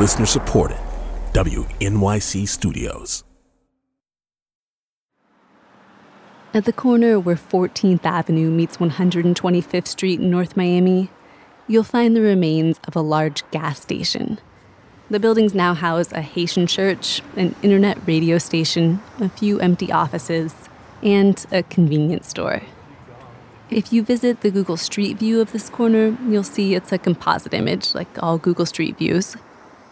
Listener supported. WNYC Studios. At the corner where 14th Avenue meets 125th Street in North Miami, you'll find the remains of a large gas station. The buildings now house a Haitian church, an internet radio station, a few empty offices, and a convenience store. If you visit the Google Street View of this corner, you'll see it's a composite image, like all Google Street Views.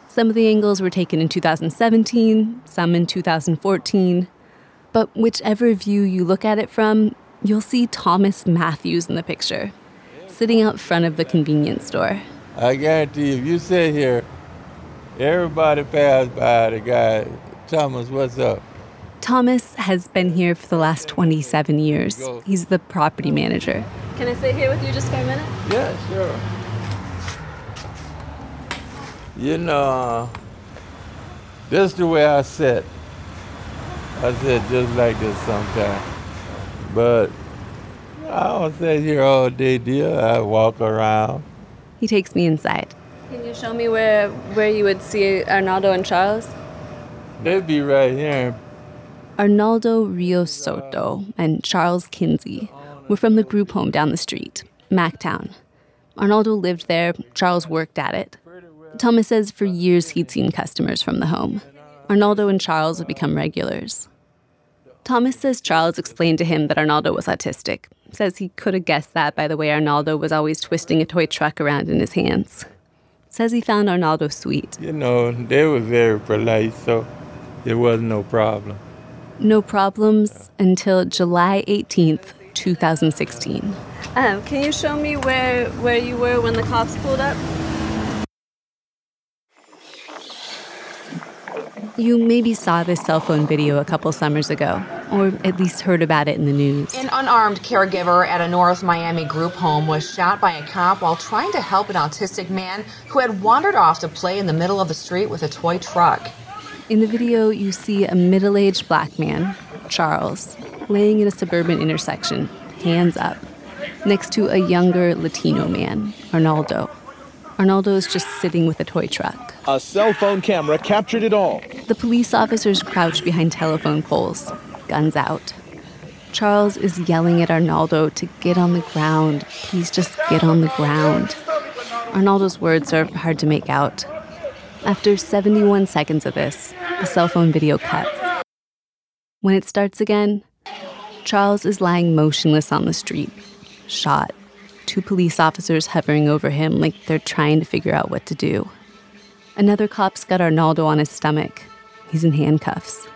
Some of the angles were taken in 2017, some in 2014. But whichever view you look at it from, you'll see Thomas Matthews in the picture, sitting out front of the convenience store. I guarantee you, if you sit here, everybody pass by the guy, Thomas, what's up? Thomas has been here for the last 27 years. He's the property manager. Can I sit here with you just for a minute? Yeah, sure. You know, this the way I sit. I sit just like this sometimes. But I don't sit here all day, dear. I walk around. He takes me inside. Can you show me where where you would see Arnaldo and Charles? They'd be right here. Arnaldo Rios Soto and Charles Kinsey were from the group home down the street, MacTown. Arnaldo lived there, Charles worked at it. Thomas says for years he'd seen customers from the home. Arnaldo and Charles would become regulars. Thomas says Charles explained to him that Arnaldo was autistic. Says he could have guessed that by the way Arnaldo was always twisting a toy truck around in his hands. Says he found Arnaldo sweet. You know, they were very polite, so it wasn't no problem. No problems until July 18th, 2016. Um, can you show me where, where you were when the cops pulled up? You maybe saw this cell phone video a couple summers ago, or at least heard about it in the news. An unarmed caregiver at a North Miami group home was shot by a cop while trying to help an autistic man who had wandered off to play in the middle of the street with a toy truck. In the video, you see a middle aged black man, Charles, laying in a suburban intersection, hands up, next to a younger Latino man, Arnaldo. Arnaldo is just sitting with a toy truck. A cell phone camera captured it all. The police officers crouch behind telephone poles, guns out. Charles is yelling at Arnaldo to get on the ground. Please just get on the ground. Arnaldo's words are hard to make out. After 71 seconds of this, the cell phone video cuts. When it starts again, Charles is lying motionless on the street, shot. Two police officers hovering over him like they're trying to figure out what to do. Another cop's got Arnaldo on his stomach. He's in handcuffs.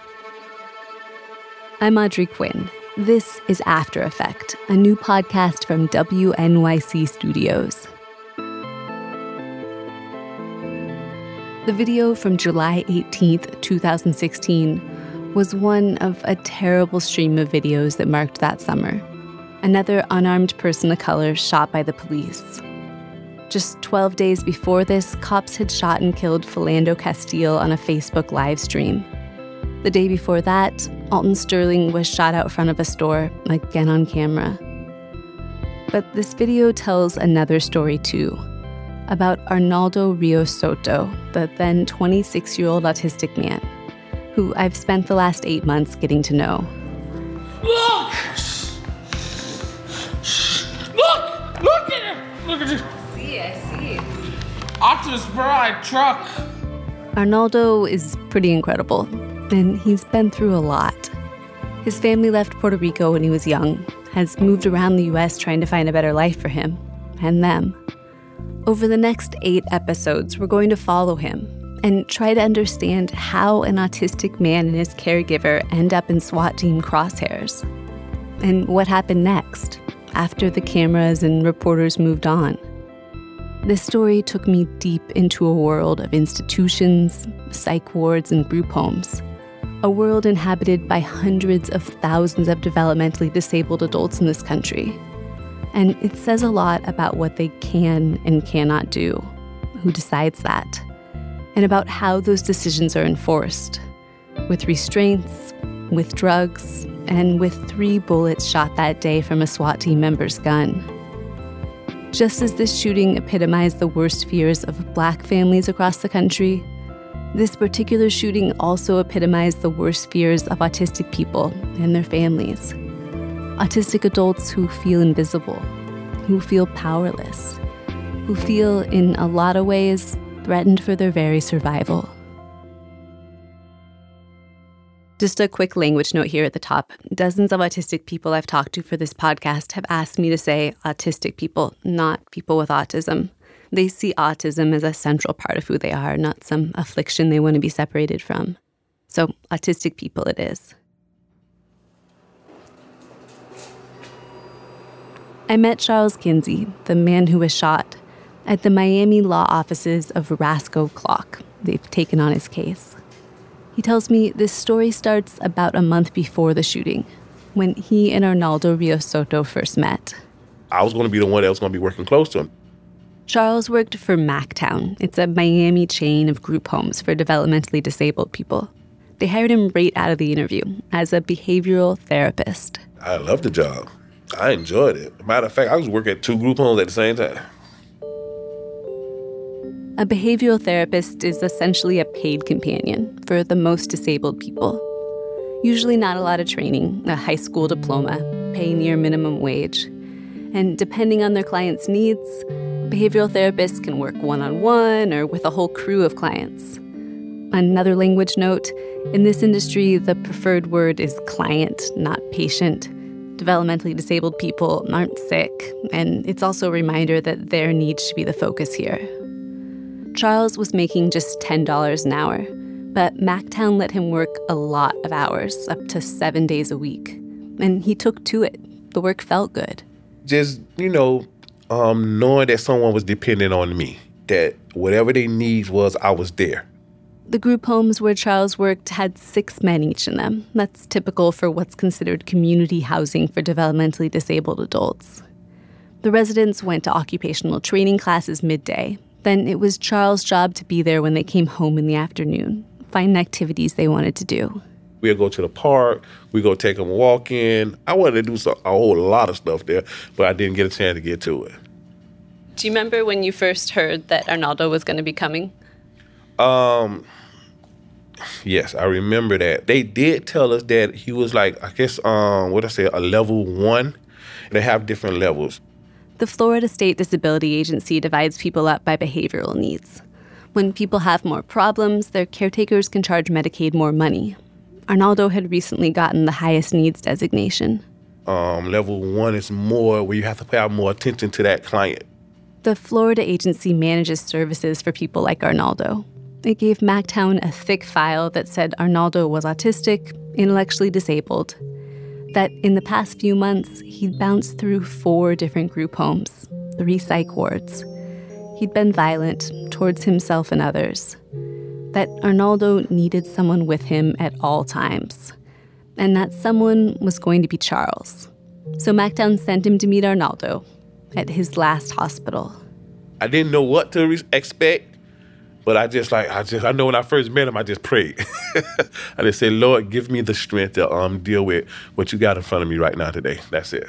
I'm Audrey Quinn. This is Aftereffect, a new podcast from WNYC Studios. The video from July 18th, 2016, was one of a terrible stream of videos that marked that summer. Another unarmed person of color shot by the police. Just 12 days before this, cops had shot and killed Philando Castile on a Facebook live stream. The day before that, Alton Sterling was shot out front of a store, again on camera. But this video tells another story too about Arnaldo Rios Soto, the then 26 year old autistic man, who I've spent the last eight months getting to know. Look! Optimus Prime truck! Arnaldo is pretty incredible, and he's been through a lot. His family left Puerto Rico when he was young, has moved around the US trying to find a better life for him and them. Over the next eight episodes, we're going to follow him and try to understand how an autistic man and his caregiver end up in SWAT team crosshairs. And what happened next, after the cameras and reporters moved on. This story took me deep into a world of institutions, psych wards, and group homes. A world inhabited by hundreds of thousands of developmentally disabled adults in this country. And it says a lot about what they can and cannot do, who decides that, and about how those decisions are enforced with restraints, with drugs, and with three bullets shot that day from a SWAT team member's gun. Just as this shooting epitomized the worst fears of black families across the country, This particular shooting also epitomized the worst fears of autistic people and their families. Autistic adults who feel invisible, who feel powerless, who feel, in a lot of ways, threatened for their very survival. Just a quick language note here at the top. Dozens of autistic people I've talked to for this podcast have asked me to say autistic people, not people with autism. They see autism as a central part of who they are, not some affliction they want to be separated from. So, autistic people it is. I met Charles Kinsey, the man who was shot, at the Miami law offices of Rasco Klock. They've taken on his case. He tells me this story starts about a month before the shooting, when he and Arnaldo Rios Soto first met. I was going to be the one that was going to be working close to him. Charles worked for MacTown. It's a Miami chain of group homes for developmentally disabled people. They hired him right out of the interview as a behavioral therapist. I loved the job. I enjoyed it. Matter of fact, I was working at two group homes at the same time. A behavioral therapist is essentially a paid companion for the most disabled people. Usually, not a lot of training, a high school diploma, pay near minimum wage. And depending on their clients' needs, behavioral therapists can work one on one or with a whole crew of clients. Another language note in this industry, the preferred word is client, not patient. Developmentally disabled people aren't sick, and it's also a reminder that their needs should be the focus here. Charles was making just $10 an hour, but MacTown let him work a lot of hours, up to seven days a week. And he took to it. The work felt good. Just, you know, um, knowing that someone was dependent on me, that whatever their needs was, I was there. The group homes where Charles worked had six men each in them. That's typical for what's considered community housing for developmentally disabled adults. The residents went to occupational training classes midday, then it was Charles' job to be there when they came home in the afternoon, find activities they wanted to do. We'd go to the park, we go take them walking. I wanted to do some, a whole lot of stuff there, but I didn't get a chance to get to it. Do you remember when you first heard that Arnaldo was going to be coming? Um, yes, I remember that. They did tell us that he was like, I guess, um, what I say, a level one. They have different levels. The Florida State Disability Agency divides people up by behavioral needs. When people have more problems, their caretakers can charge Medicaid more money. Arnaldo had recently gotten the highest needs designation. Um, level one is more where you have to pay out more attention to that client. The Florida agency manages services for people like Arnaldo. It gave MacTown a thick file that said Arnaldo was autistic, intellectually disabled, that in the past few months, he'd bounced through four different group homes, three psych wards. He'd been violent towards himself and others. That Arnaldo needed someone with him at all times. And that someone was going to be Charles. So MacTown sent him to meet Arnaldo at his last hospital. I didn't know what to re- expect. But I just like I just I know when I first met him, I just prayed. I just said, Lord, give me the strength to um deal with what you got in front of me right now today. That's it.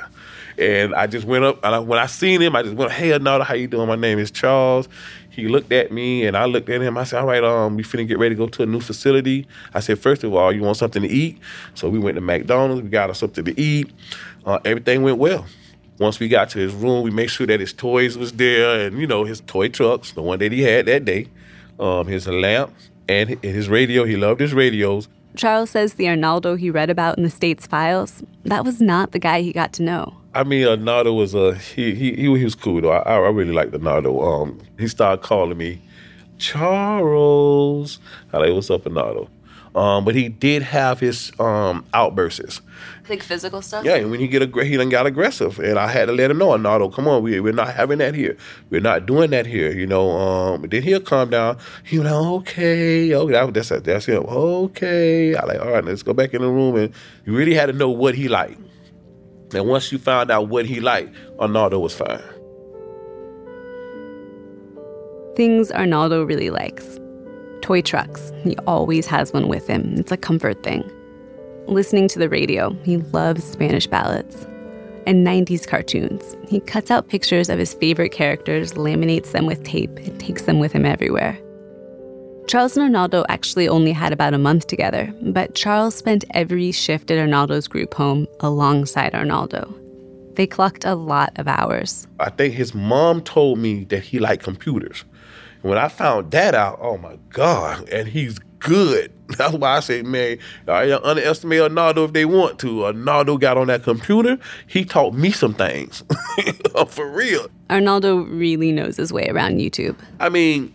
And I just went up and I, when I seen him, I just went, Hey Arnaldo, how you doing? My name is Charles. He looked at me and I looked at him. I said, All right, um, we finna get ready to go to a new facility. I said, First of all, you want something to eat? So we went to McDonald's, we got us something to eat. Uh, everything went well. Once we got to his room, we made sure that his toys was there and, you know, his toy trucks, the one that he had that day um, his lamp, and his radio. He loved his radios. Charles says the Arnaldo he read about in the state's files, that was not the guy he got to know. I mean, Arnaldo was a he he he, was cool though. I, I really liked Arnaldo. Um, he started calling me Charles. I like, what's up, Arnaldo? Um, but he did have his um, outbursts. Like physical stuff? Yeah, and when he get ag- he done got aggressive, and I had to let him know, Arnaldo, come on, we we're not having that here. We're not doing that here, you know. Um, then he'll calm down. He was like, okay, okay, that, that's that's him. Okay, I like, all right, let's go back in the room, and you really had to know what he liked. And once you found out what he liked, Arnaldo was fine. Things Arnaldo really likes toy trucks. He always has one with him. It's a comfort thing. Listening to the radio, he loves Spanish ballads. And 90s cartoons. He cuts out pictures of his favorite characters, laminates them with tape, and takes them with him everywhere. Charles and Arnaldo actually only had about a month together, but Charles spent every shift at Arnaldo's group home alongside Arnaldo. They clocked a lot of hours. I think his mom told me that he liked computers. When I found that out, oh my God, and he's good. That's why I say, man, I underestimate Arnaldo if they want to. Arnaldo got on that computer. He taught me some things. Oh, for real. Arnaldo really knows his way around YouTube. I mean,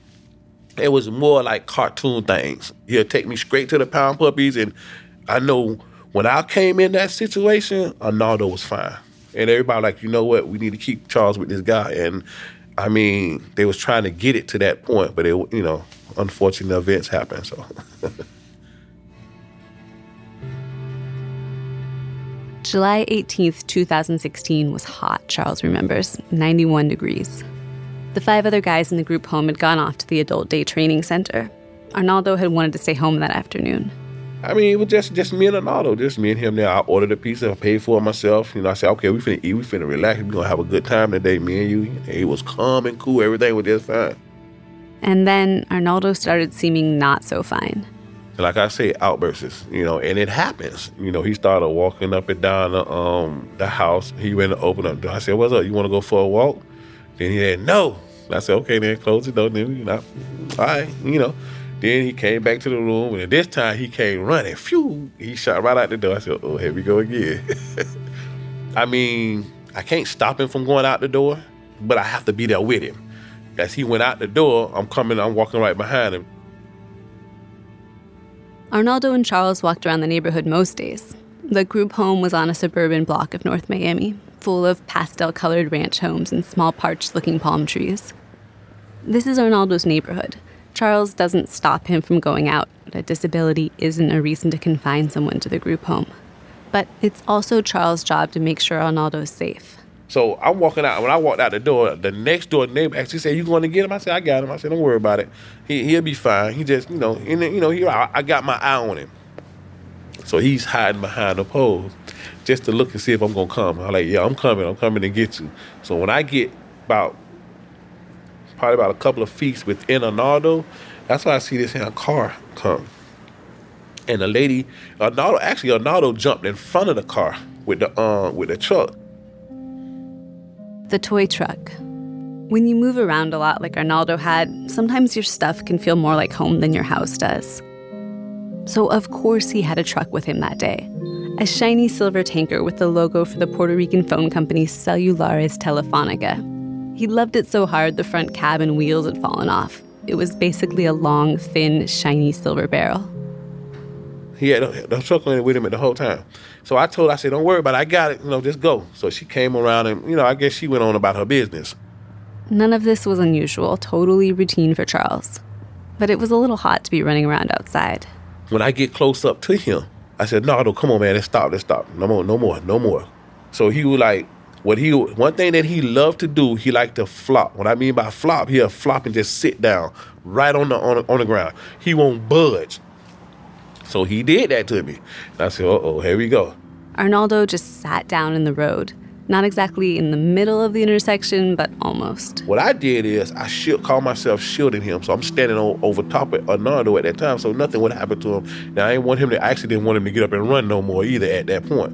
it was more like cartoon things. He'll take me straight to the pound puppies, and I know when I came in that situation, Arnaldo was fine. And everybody like, you know what, we need to keep Charles with this guy. And I mean, they was trying to get it to that point, but it, you know, unfortunate events happened. So. July 18th, 2016 was hot, Charles remembers 91 degrees. The five other guys in the group home had gone off to the adult day training center. Arnaldo had wanted to stay home that afternoon. I mean, it was just just me and Arnaldo, just me and him there. I ordered a pizza, I paid for it myself. You know, I said, okay, we finna eat, we finna relax, we gonna have a good time today, me and you. It was calm and cool, everything was just fine. And then Arnaldo started seeming not so fine. Like I say, outbursts, you know, and it happens. You know, he started walking up and down the um the house. He went to open up. The door. I said, "What's up? You want to go for a walk?" Then he said, "No." I said, "Okay, then close the door." Then you know, all right, you know. Then he came back to the room, and this time he came running. Phew! He shot right out the door. I said, "Oh, here we go again." I mean, I can't stop him from going out the door, but I have to be there with him. As he went out the door, I'm coming. I'm walking right behind him. Arnaldo and Charles walked around the neighborhood most days. The group home was on a suburban block of North Miami, full of pastel colored ranch homes and small parched looking palm trees. This is Arnaldo's neighborhood. Charles doesn't stop him from going out. A disability isn't a reason to confine someone to the group home. But it's also Charles' job to make sure Arnaldo's safe. So I'm walking out. When I walked out the door, the next door neighbor actually said, "You going to get him?" I said, "I got him." I said, "Don't worry about it. He he'll be fine. He just you know, and you know, he I, I got my eye on him. So he's hiding behind the pole, just to look and see if I'm gonna come. I'm like, "Yeah, I'm coming. I'm coming to get you." So when I get about probably about a couple of feet within Arnaldo, that's why I see this in a car come. And the lady, Arnaldo, actually Arnaldo jumped in front of the car with the uh, with the truck. The toy truck. When you move around a lot like Arnaldo had, sometimes your stuff can feel more like home than your house does. So, of course, he had a truck with him that day a shiny silver tanker with the logo for the Puerto Rican phone company Celulares Telefonica. He loved it so hard the front cabin wheels had fallen off. It was basically a long, thin, shiny silver barrel. He had uh, the truck with him at the whole time. So I told her, I said, don't worry about it. I got it. You know, just go. So she came around and, you know, I guess she went on about her business. None of this was unusual, totally routine for Charles. But it was a little hot to be running around outside. When I get close up to him, I said, no, no, come on, man. Let's stop. Let's stop. No more, no more, no more. So he was like, what he one thing that he loved to do, he liked to flop. What I mean by flop, he'll flop and just sit down right on the on on the ground. He won't budge. So he did that to me. And I said, uh oh, here we go. Arnaldo just sat down in the road. Not exactly in the middle of the intersection, but almost. What I did is I should call myself shielding him. So I'm standing on, over top of Arnaldo at that time, so nothing would happen to him. Now I didn't want him to I actually didn't want him to get up and run no more either at that point.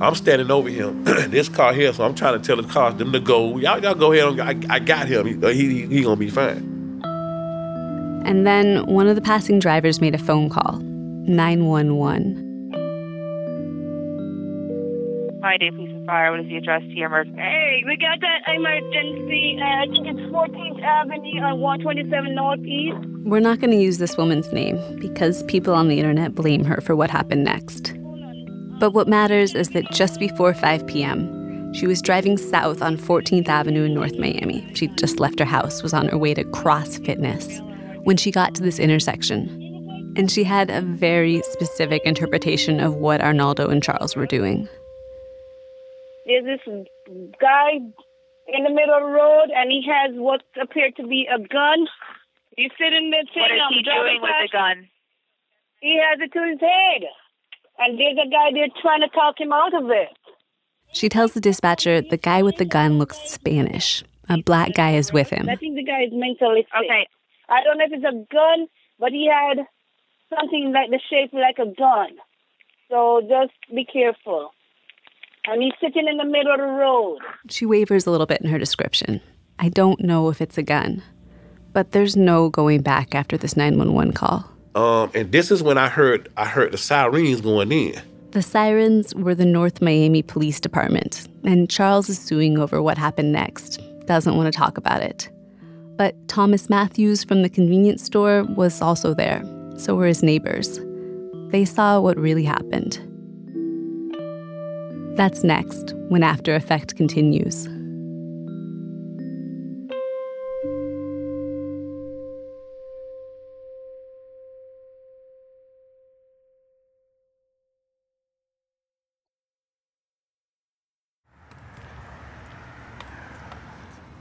I'm standing over him, this car here, so I'm trying to tell the cars them to go. Y'all, y'all go ahead. I, I got him. He, he, he gonna be fine. And then one of the passing drivers made a phone call 911. Hi, Day Police and Fire. What is the address to your emergency? Hey, we got that emergency. Uh, I think it's 14th Avenue on 127 Northeast. We're not going to use this woman's name because people on the internet blame her for what happened next. But what matters is that just before 5 p.m., she was driving south on 14th Avenue in North Miami. She just left her house, was on her way to Cross Fitness when she got to this intersection. And she had a very specific interpretation of what Arnaldo and Charles were doing. There's this guy in the middle of the road, and he has what appeared to be a gun. He's sitting there saying, What is I'm he driving doing with the fast." gun? He has it to his head. And there's a guy there trying to talk him out of it. She tells the dispatcher the guy with the gun looks Spanish. A black guy is with him. I think the guy is mentally sick. Okay. I don't know if it's a gun, but he had something like the shape like a gun. So just be careful. And he's sitting in the middle of the road. She wavers a little bit in her description. I don't know if it's a gun, but there's no going back after this 911 call. Um, and this is when I heard I heard the sirens going in. The sirens were the North Miami Police Department, and Charles is suing over what happened next. Doesn't want to talk about it. But Thomas Matthews from the convenience store was also there. So were his neighbors. They saw what really happened. That's next, when Aftereffect continues.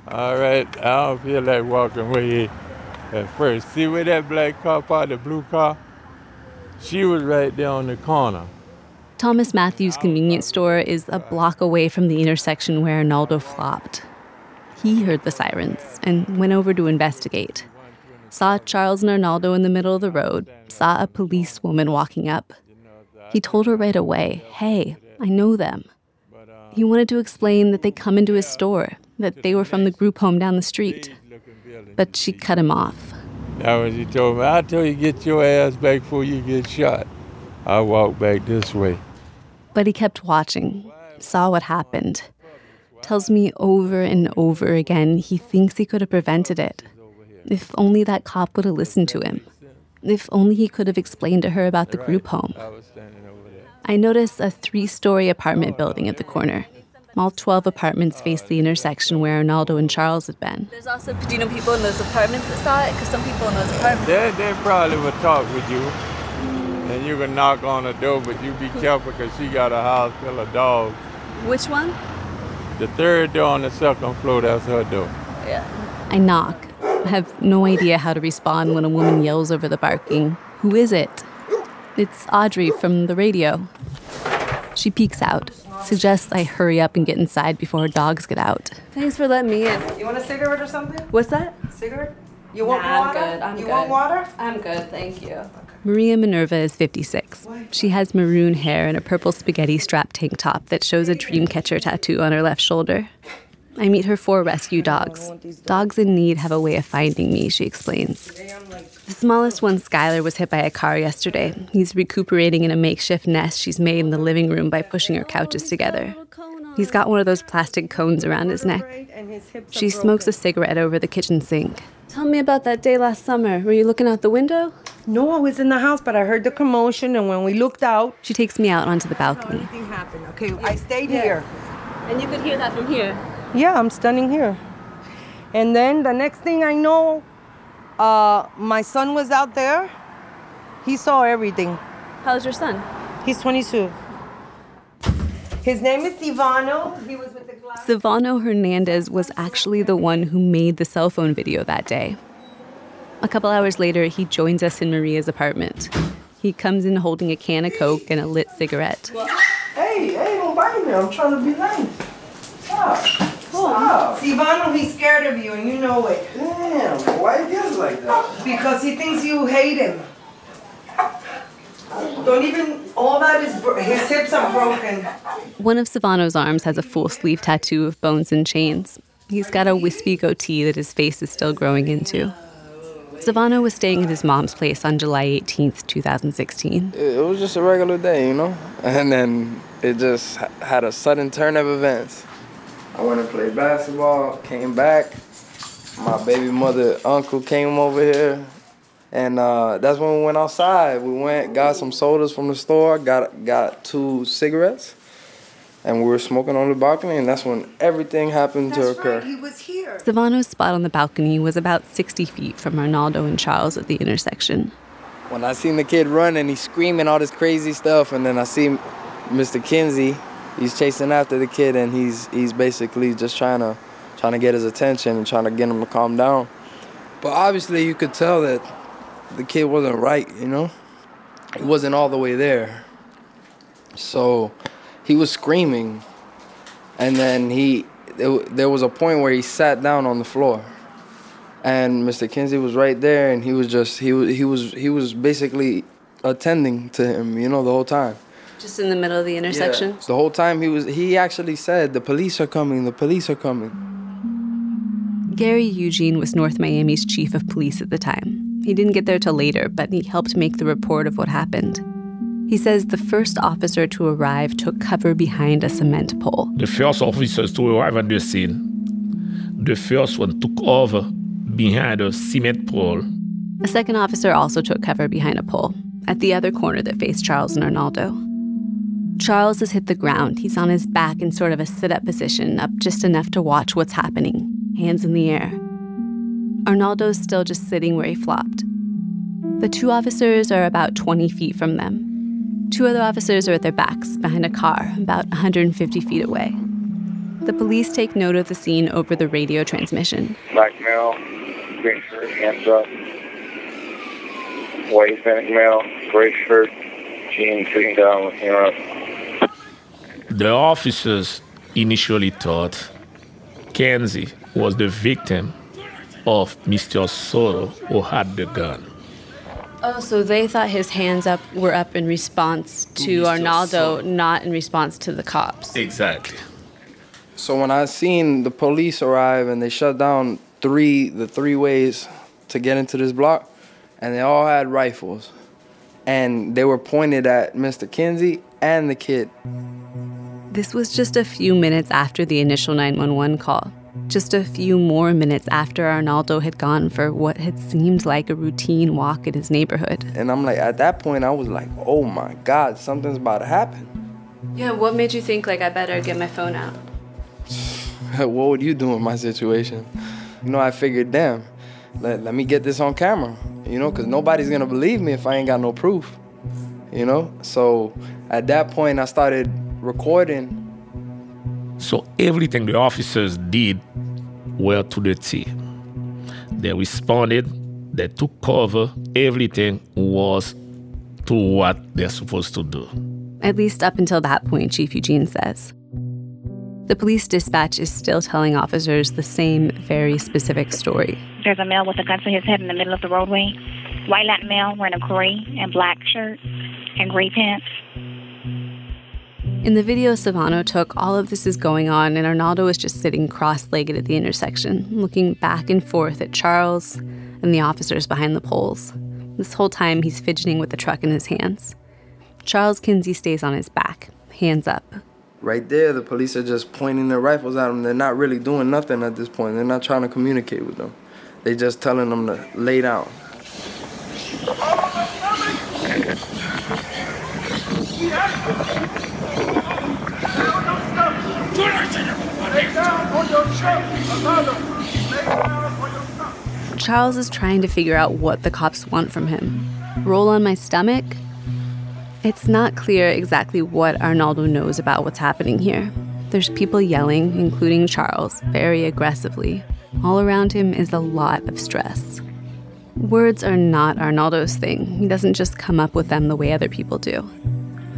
All right, I don't feel like walking away at first. See where that black car parked, the blue car? She was right there on the corner. Thomas Matthews convenience store is a block away from the intersection where Arnaldo flopped. He heard the sirens and went over to investigate. Saw Charles and Arnaldo in the middle of the road, saw a policewoman walking up. He told her right away, Hey, I know them. He wanted to explain that they come into his store, that they were from the group home down the street. But she cut him off. That was he told me, I told you get your ass back before you get shot. I walked back this way. But he kept watching, saw what happened. Tells me over and over again he thinks he could have prevented it. If only that cop would have listened to him. If only he could have explained to her about the group home. I notice a three story apartment building at the corner. All 12 apartments face the intersection where Arnaldo and Charles had been. There's also, do you know people in those apartments that saw it? Because some people in those apartments. They, they probably would talk with you. And you can knock on the door, but you be hmm. careful because she got a house full of dogs. Which one? The third door on the second floor, that's her door. Yeah. I knock. I have no idea how to respond when a woman yells over the barking. Who is it? It's Audrey from the radio. She peeks out, suggests I hurry up and get inside before her dogs get out. Thanks for letting me in. You want a cigarette or something? What's that? Cigarette? You want Nah, I'm water? good, I'm you good. want water? I'm good, thank you. Maria Minerva is 56. She has maroon hair and a purple spaghetti strap tank top that shows a dreamcatcher tattoo on her left shoulder. I meet her four rescue dogs. Dogs in need have a way of finding me, she explains. The smallest one, Skylar, was hit by a car yesterday. He's recuperating in a makeshift nest she's made in the living room by pushing her couches together. He's got one of those plastic cones around his neck. She smokes a cigarette over the kitchen sink. Tell me about that day last summer. Were you looking out the window? No, I was in the house, but I heard the commotion, and when we looked out, She takes me out onto the balcony. nothing happened. Okay, I stayed Yeah. here. And you could hear that from here. Yeah, I'm standing here. And then the next thing I know, uh, my son was out there. He saw everything. How's your son? He's 22. His name is Ivano. He was with the glass. Silvano Hernandez was actually the one who made the cell phone video that day. A couple hours later, he joins us in Maria's apartment. He comes in holding a can of Coke and a lit cigarette. Hey, hey, don't bite me. I'm trying to be nice. Stop. Stop. Ivano, he's scared of you, and you know it. Damn, why he feels like that? Because he thinks you hate him. Don't even, all that is, his hips are broken. One of Silvano's arms has a full sleeve tattoo of bones and chains. He's got a wispy goatee that his face is still growing into. Savano was staying at his mom's place on July 18th, 2016. It, it was just a regular day, you know? And then it just had a sudden turn of events. I went and played basketball, came back. My baby mother, uncle came over here. And uh, that's when we went outside. We went, got some sodas from the store, got got two cigarettes, and we were smoking on the balcony. And that's when everything happened to occur. He was here. Silvano's spot on the balcony was about 60 feet from Arnaldo and Charles at the intersection. When I seen the kid run and he's screaming all this crazy stuff, and then I see Mr. Kinsey, he's chasing after the kid, and he's he's basically just trying to trying to get his attention and trying to get him to calm down. But obviously, you could tell that the kid wasn't right. You know, he wasn't all the way there. So he was screaming, and then he there, there was a point where he sat down on the floor, and Mr. Kinsey was right there, and he was just he was he was he was basically attending to him, you know, the whole time. Just in the middle of the intersection? Yeah. The whole time he was he actually said, "The police are coming. The police are coming." Gary Eugene was North Miami's chief of police at the time. He didn't get there till later, but he helped make the report of what happened. He says the first officer to arrive took cover behind a cement pole. The first officers to arrive at the scene, the first one took over behind a cement pole. A second officer also took cover behind a pole at the other corner that faced Charles and Arnaldo. Charles has hit the ground. He's on his back in sort of a sit up position, up just enough to watch what's happening, hands in the air. Arnaldo's still just sitting where he flopped. The two officers are about 20 feet from them. Two other officers are at their backs, behind a car, about 150 feet away. The police take note of the scene over the radio transmission. Black male, green shirt, hands up. White Hispanic male, gray shirt, jeans sitting down with hands up. The officers initially thought Kinsey was the victim of Mr. Soto who had the gun. Oh, so they thought his hands up were up in response to Arnaldo, not in response to the cops. Exactly. So when I seen the police arrive and they shut down three the three ways to get into this block, and they all had rifles, and they were pointed at Mr. Kinsey and the kid. This was just a few minutes after the initial 911 call just a few more minutes after Arnaldo had gone for what had seemed like a routine walk in his neighborhood. And I'm like, at that point, I was like, oh my God, something's about to happen. Yeah, what made you think, like, I better get my phone out? what would you do in my situation? You know, I figured, damn, let, let me get this on camera, you know, because nobody's going to believe me if I ain't got no proof, you know? So at that point, I started recording so everything the officers did were to the T. They responded, they took cover, everything was to what they're supposed to do. At least up until that point, Chief Eugene says. The police dispatch is still telling officers the same very specific story. There's a male with a gun to his head in the middle of the roadway. White Latin male wearing a gray and black shirt and gray pants. In the video Silvano took, all of this is going on, and Arnaldo is just sitting cross legged at the intersection, looking back and forth at Charles and the officers behind the poles. This whole time, he's fidgeting with the truck in his hands. Charles Kinsey stays on his back, hands up. Right there, the police are just pointing their rifles at him. They're not really doing nothing at this point. They're not trying to communicate with them. They're just telling them to lay down. Charles is trying to figure out what the cops want from him. Roll on my stomach? It's not clear exactly what Arnaldo knows about what's happening here. There's people yelling, including Charles, very aggressively. All around him is a lot of stress. Words are not Arnaldo's thing. He doesn't just come up with them the way other people do.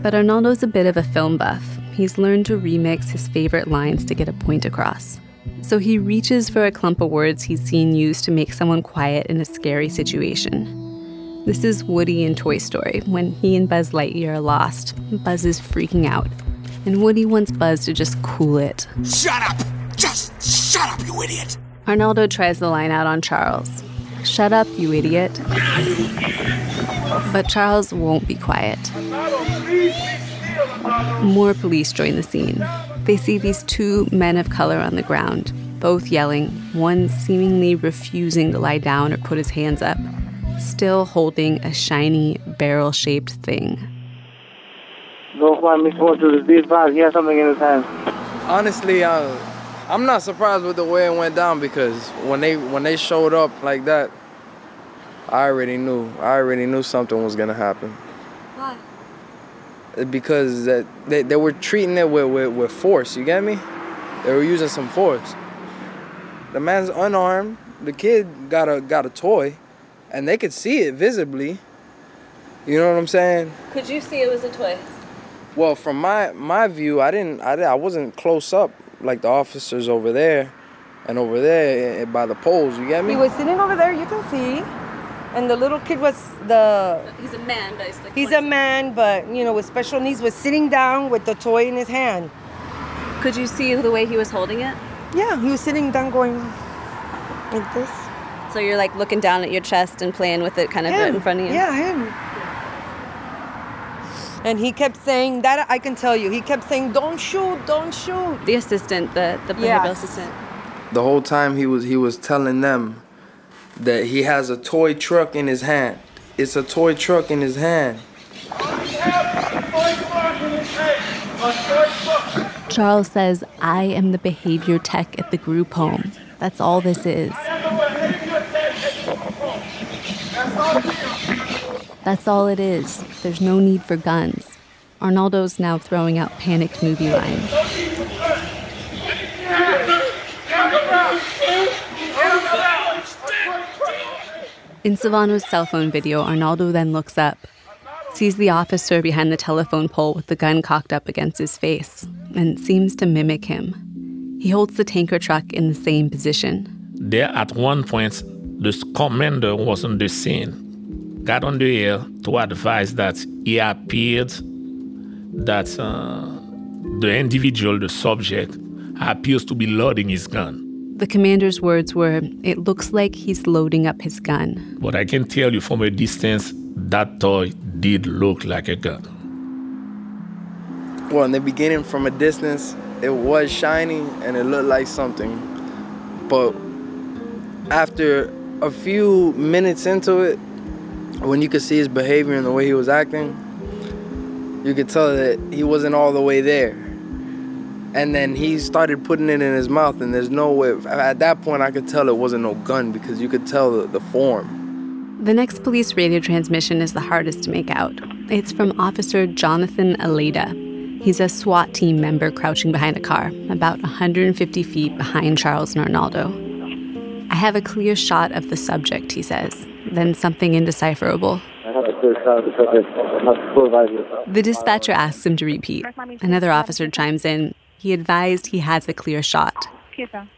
But Arnaldo's a bit of a film buff. He's learned to remix his favorite lines to get a point across. So he reaches for a clump of words he's seen used to make someone quiet in a scary situation. This is Woody in Toy Story when he and Buzz Lightyear are lost. Buzz is freaking out, and Woody wants Buzz to just cool it. Shut up! Just shut up, you idiot! Arnaldo tries the line out on Charles Shut up, you idiot. But Charles won't be quiet. More police join the scene. They see these two men of color on the ground, both yelling, one seemingly refusing to lie down or put his hands up, still holding a shiny, barrel shaped thing. Go find me going through this D5. He has something in his hand. Honestly, uh, I'm not surprised with the way it went down because when they when they showed up like that, I already knew. I already knew something was gonna happen. Why? Because that they, they were treating it with, with, with force. You get me? They were using some force. The man's unarmed. The kid got a got a toy, and they could see it visibly. You know what I'm saying? Could you see it was a toy? Well, from my my view, I didn't. I, I wasn't close up like the officers over there, and over there eh, by the poles. You get me? He was sitting over there, you can see. And the little kid was the. He's a man, but he's like. He's a man, but you know, with special needs, was sitting down with the toy in his hand. Could you see the way he was holding it? Yeah, he was sitting down going like this. So you're like looking down at your chest and playing with it kind of Him. in front of you? Yeah, him. And he kept saying that I can tell you. He kept saying, "Don't shoot, don't shoot." The assistant, the the behavioral Yes. assistant. The whole time he was he was telling them that he has a toy truck in his hand. It's a toy truck in his hand. Charles says, I am the behavior tech at the group home. That's all this is. That's all it is. There's no need for guns. Arnaldo's now throwing out panicked movie lines. In Silvano's cell phone video, Arnaldo then looks up, sees the officer behind the telephone pole with the gun cocked up against his face, and seems to mimic him. He holds the tanker truck in the same position. There, at one point, the commander was on the scene, got on the air to advise that he appeared that uh, the individual, the subject, appears to be loading his gun. The commander's words were, It looks like he's loading up his gun. But I can tell you from a distance, that toy did look like a gun. Well, in the beginning, from a distance, it was shiny and it looked like something. But after a few minutes into it, when you could see his behavior and the way he was acting, you could tell that he wasn't all the way there. And then he started putting it in his mouth, and there's no way. At that point, I could tell it wasn't no gun because you could tell the, the form. The next police radio transmission is the hardest to make out. It's from Officer Jonathan Aledda. He's a SWAT team member crouching behind a car, about 150 feet behind Charles and Arnaldo. I have a clear shot of the subject, he says, then something indecipherable. I have a clear shot of the subject. Not the supervisor. The dispatcher asks him to repeat. Another officer chimes in. He advised he has a clear shot.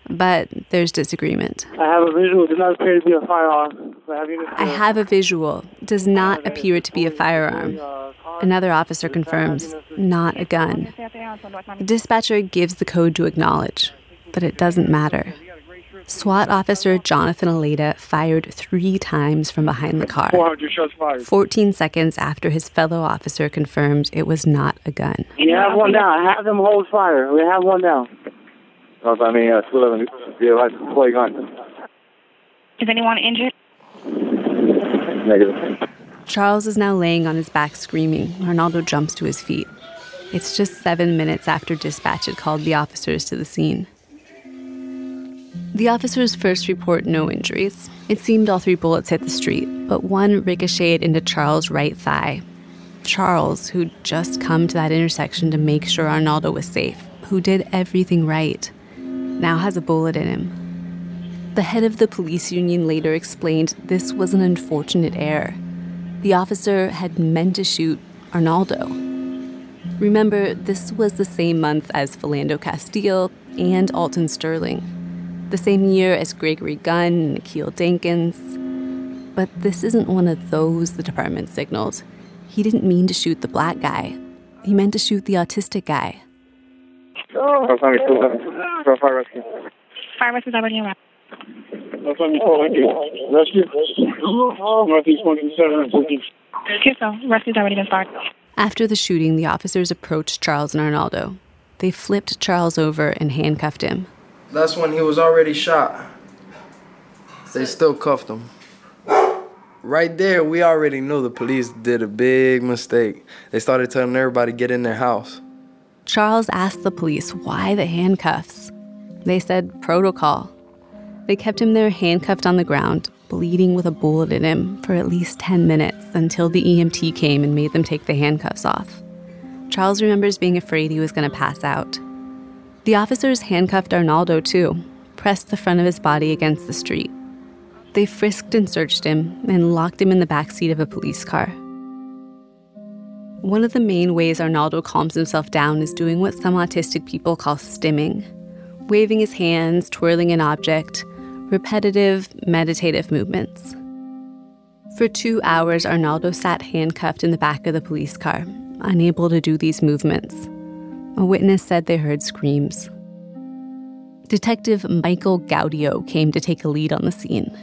But there's disagreement. I have a visual. Does not appear to be a firearm. I have. I have a visual. Does not appear to be a firearm. Uh, Another officer confirms, not a gun. The dispatcher gives the code to acknowledge, but it doesn't matter. SWAT officer Jonathan Aledda fired three times from behind the car. 400 shots fired. 14 seconds after his fellow officer confirmed it was not a gun. You have one down. Have them hold fire. We have one down. No, I mean, uh, 211, be allowed to play gun. Is anyone injured? Negative. Charles is now laying on his back screaming. Arnaldo jumps to his feet. It's just seven minutes after dispatch had called the officers to the scene. The officers first report no injuries. It seemed all three bullets hit the street, but one ricocheted into Charles' right thigh. Charles, who'd just come to that intersection to make sure Arnaldo was safe, who did everything right, now has a bullet in him. The head of the police union later explained this was an unfortunate error. The officer had meant to shoot Arnaldo. Remember, this was the same month as Philando Castile and Alton Sterling, the same year as Gregory Gunn and Nikhil Dankins. But this isn't one of those the department signaled. He didn't mean to shoot the black guy, he meant to shoot the autistic guy. Oh, That's only 211. Fire rescue. Fire rescue is already around. That's on thank you. Rescue. Northeast 127. Okay, so rescue's already been started. After the shooting, the officers approached Charles and Arnaldo. They flipped Charles over and handcuffed him. That's when he was already shot. They still cuffed him. Right there, we already knew the police did a big mistake. They started telling everybody get in their house. Charles asked the police why the handcuffs. They said protocol. They kept him there handcuffed on the ground, bleeding with a bullet in him, for at least 10 minutes until the EMT came and made them take the handcuffs off. Charles remembers being afraid he was going to pass out. The officers handcuffed Arnaldo too, pressed the front of his body against the street. They frisked and searched him and locked him in the back seat of a police car. One of the main ways Arnaldo calms himself down is doing what some autistic people call stimming. waving his hands, twirling an object, repetitive, meditative movements. For two hours, Arnaldo sat handcuffed in the back of the police car, unable to do these movements. A witness said they heard screams. Detective Michael Gaudio came to take a lead on the scene.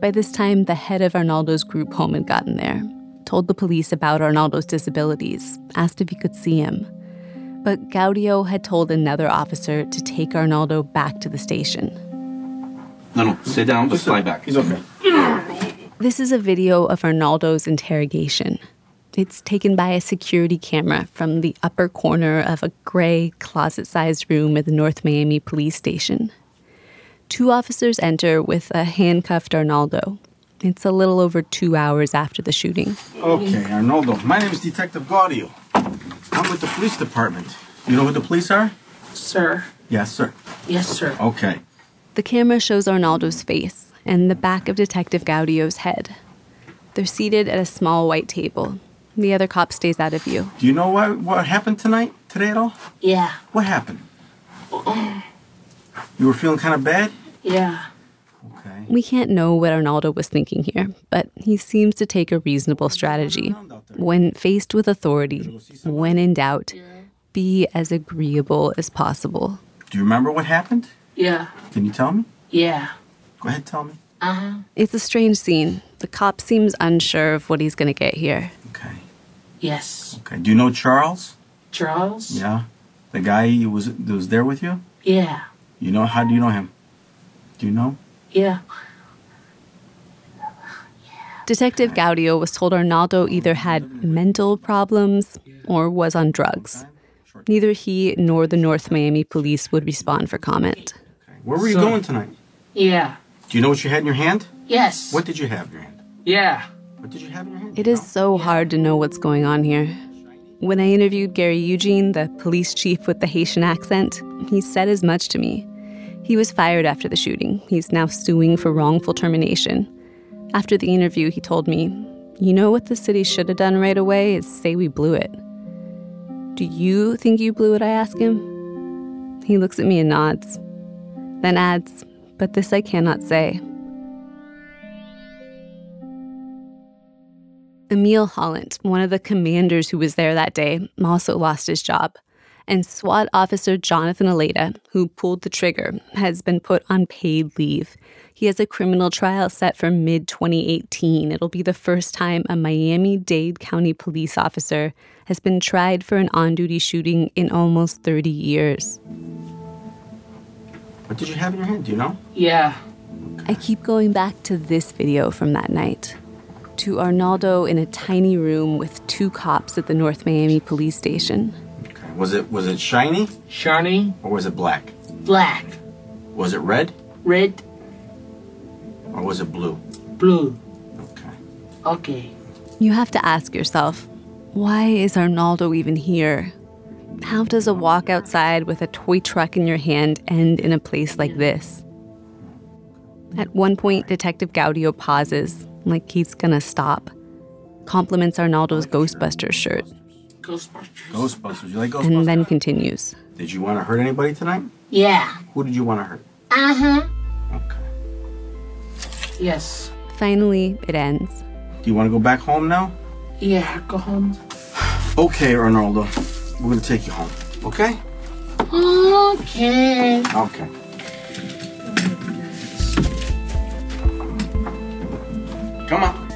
By this time, the head of Arnaldo's group home had gotten there, told the police about Arnaldo's disabilities, asked if he could see him. But Gaudio had told another officer to take Arnaldo back to the station. No, no, sit down, just lie back. He's okay. This is a video of Arnaldo's interrogation. It's taken by a security camera from the upper corner of a gray, closet sized room at the North Miami police station. Two officers enter with a handcuffed Arnaldo. It's a little over two hours after the shooting. Okay, Arnaldo. My name is Detective Gaudio. I'm with the police department. You know who the police are? Sir. Yes, sir. Yes, sir. Okay. The camera shows Arnaldo's face and the back of Detective Gaudio's head. They're seated at a small white table. The other cop stays out of view. Do you know what what happened tonight? Today at all? Yeah. What happened? You were feeling kind of bad? Yeah. Okay. We can't know what Arnaldo was thinking here, but he seems to take a reasonable strategy. When faced with authority, when in doubt, be as agreeable as possible. Do you remember what happened? Yeah. Can you tell me? Yeah. Go ahead, tell me. Uh huh. It's a strange scene. The cop seems unsure of what he's going to get here. Yes. Okay. Do you know Charles? Charles? Yeah. The guy who was that was there with you? Yeah. You know how do you know him? Do you know? Yeah. Detective Gaudio was told Arnaldo either had mental problems or was on drugs. Neither he nor the North Miami police would respond for comment. Where were you So- going tonight? Yeah. Do you know what you had in your hand? Yes. What did you have in your hand? Yeah. What did you have in your hand? It is so hard to know what's going on here. When I interviewed Gary Eugene, the police chief with the Haitian accent, he said as much to me. He was fired after the shooting. He's now suing for wrongful termination. After the interview, he told me, You know what the city should have done right away is say we blew it. Do you think you blew it? I ask him. He looks at me and nods, then adds, But this I cannot say. Emile Hollant, one of the commanders who was there that day, also lost his job. And SWAT officer Jonathan Aledda, who pulled the trigger, has been put on paid leave. He has a criminal trial set for mid 2018. It'll be the first time a Miami Dade County police officer has been tried for an on duty shooting in almost 30 years. What did you have in your hand? Do you know? Yeah. I keep going back to this video from that night. To Arnaldo in a tiny room with two cops at the North Miami police station. Okay. Was it was it shiny? Shiny. Or was it black? Black. Was it red? Red. Or was it blue? Blue. Okay. Okay. You have to ask yourself, why is Arnaldo even here? How does a walk outside with a toy truck in your hand end in a place like this? At one point, Detective Gaudio pauses, like he's gonna stop, compliments Arnaldo's Ghostbusters shirt, Ghostbusters. Ghostbusters. You like Ghostbusters? and then continues. Did you want to hurt anybody tonight? Yeah. Who did you want to hurt? Uh huh. Okay. Yes. Finally, it ends. Do you want to go back home now? Yeah. Go home. Okay, Arnaldo. We're gonna take you home. Okay? Okay. Okay. Come on.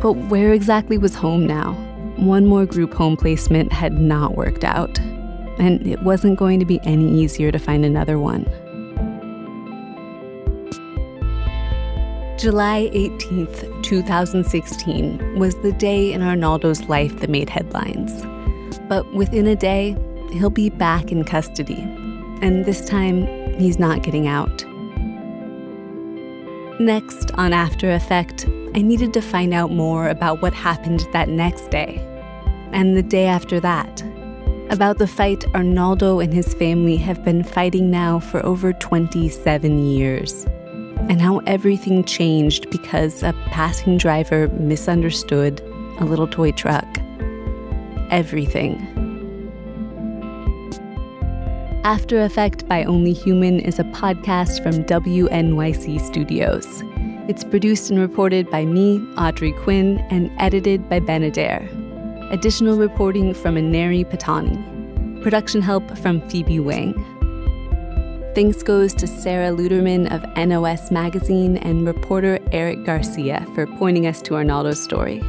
But where exactly was home now? One more group home placement had not worked out, and it wasn't going to be any easier to find another one. July 18th, 2016, was the day in Arnaldo's life that made headlines. But within a day, he'll be back in custody. And this time, he's not getting out. Next, on Aftereffect, I needed to find out more about what happened that next day and the day after that. About the fight Arnaldo and his family have been fighting now for over 27 years, and how everything changed because a passing driver misunderstood a little toy truck. Everything. Aftereffect by Only Human is a podcast from WNYC Studios. It's produced and reported by me, Audrey Quinn, and edited by Ben Adair. Additional reporting from Aneri Pattani. Production help from Phoebe Wang. Thanks goes to Sara Luterman of NOS Magazine and reporter Eric Garcia for pointing us to Arnaldo's story.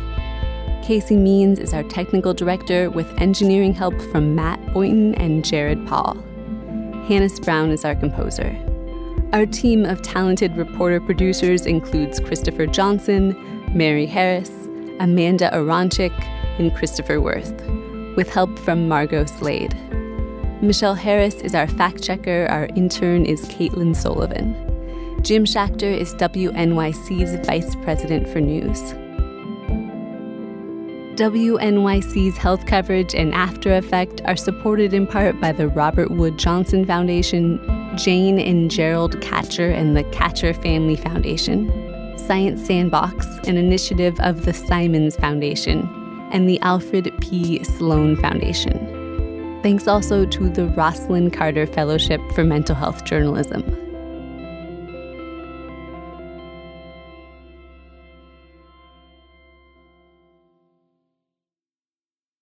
Casey Means is our technical director with engineering help from Matt Boynton and Jared Paul. Hannis Brown is our composer. Our team of talented reporter producers includes Christopher Johnson, Mary Harris, Amanda Aronczyk, and Christopher Worth, with help from Margot Slade. Michelle Harris is our fact checker, our intern is Caitlin Sullivan. Jim Schachter is WNYC's Vice President for News. WNYC's health coverage and Aftereffect are supported in part by the Robert Wood Johnson Foundation, Jane and Gerald Katcher and the Katcher Family Foundation, Science Sandbox, an initiative of the Simons Foundation, and the Alfred P. Sloan Foundation. Thanks also to the Rosalynn Carter Fellowship for Mental Health Journalism.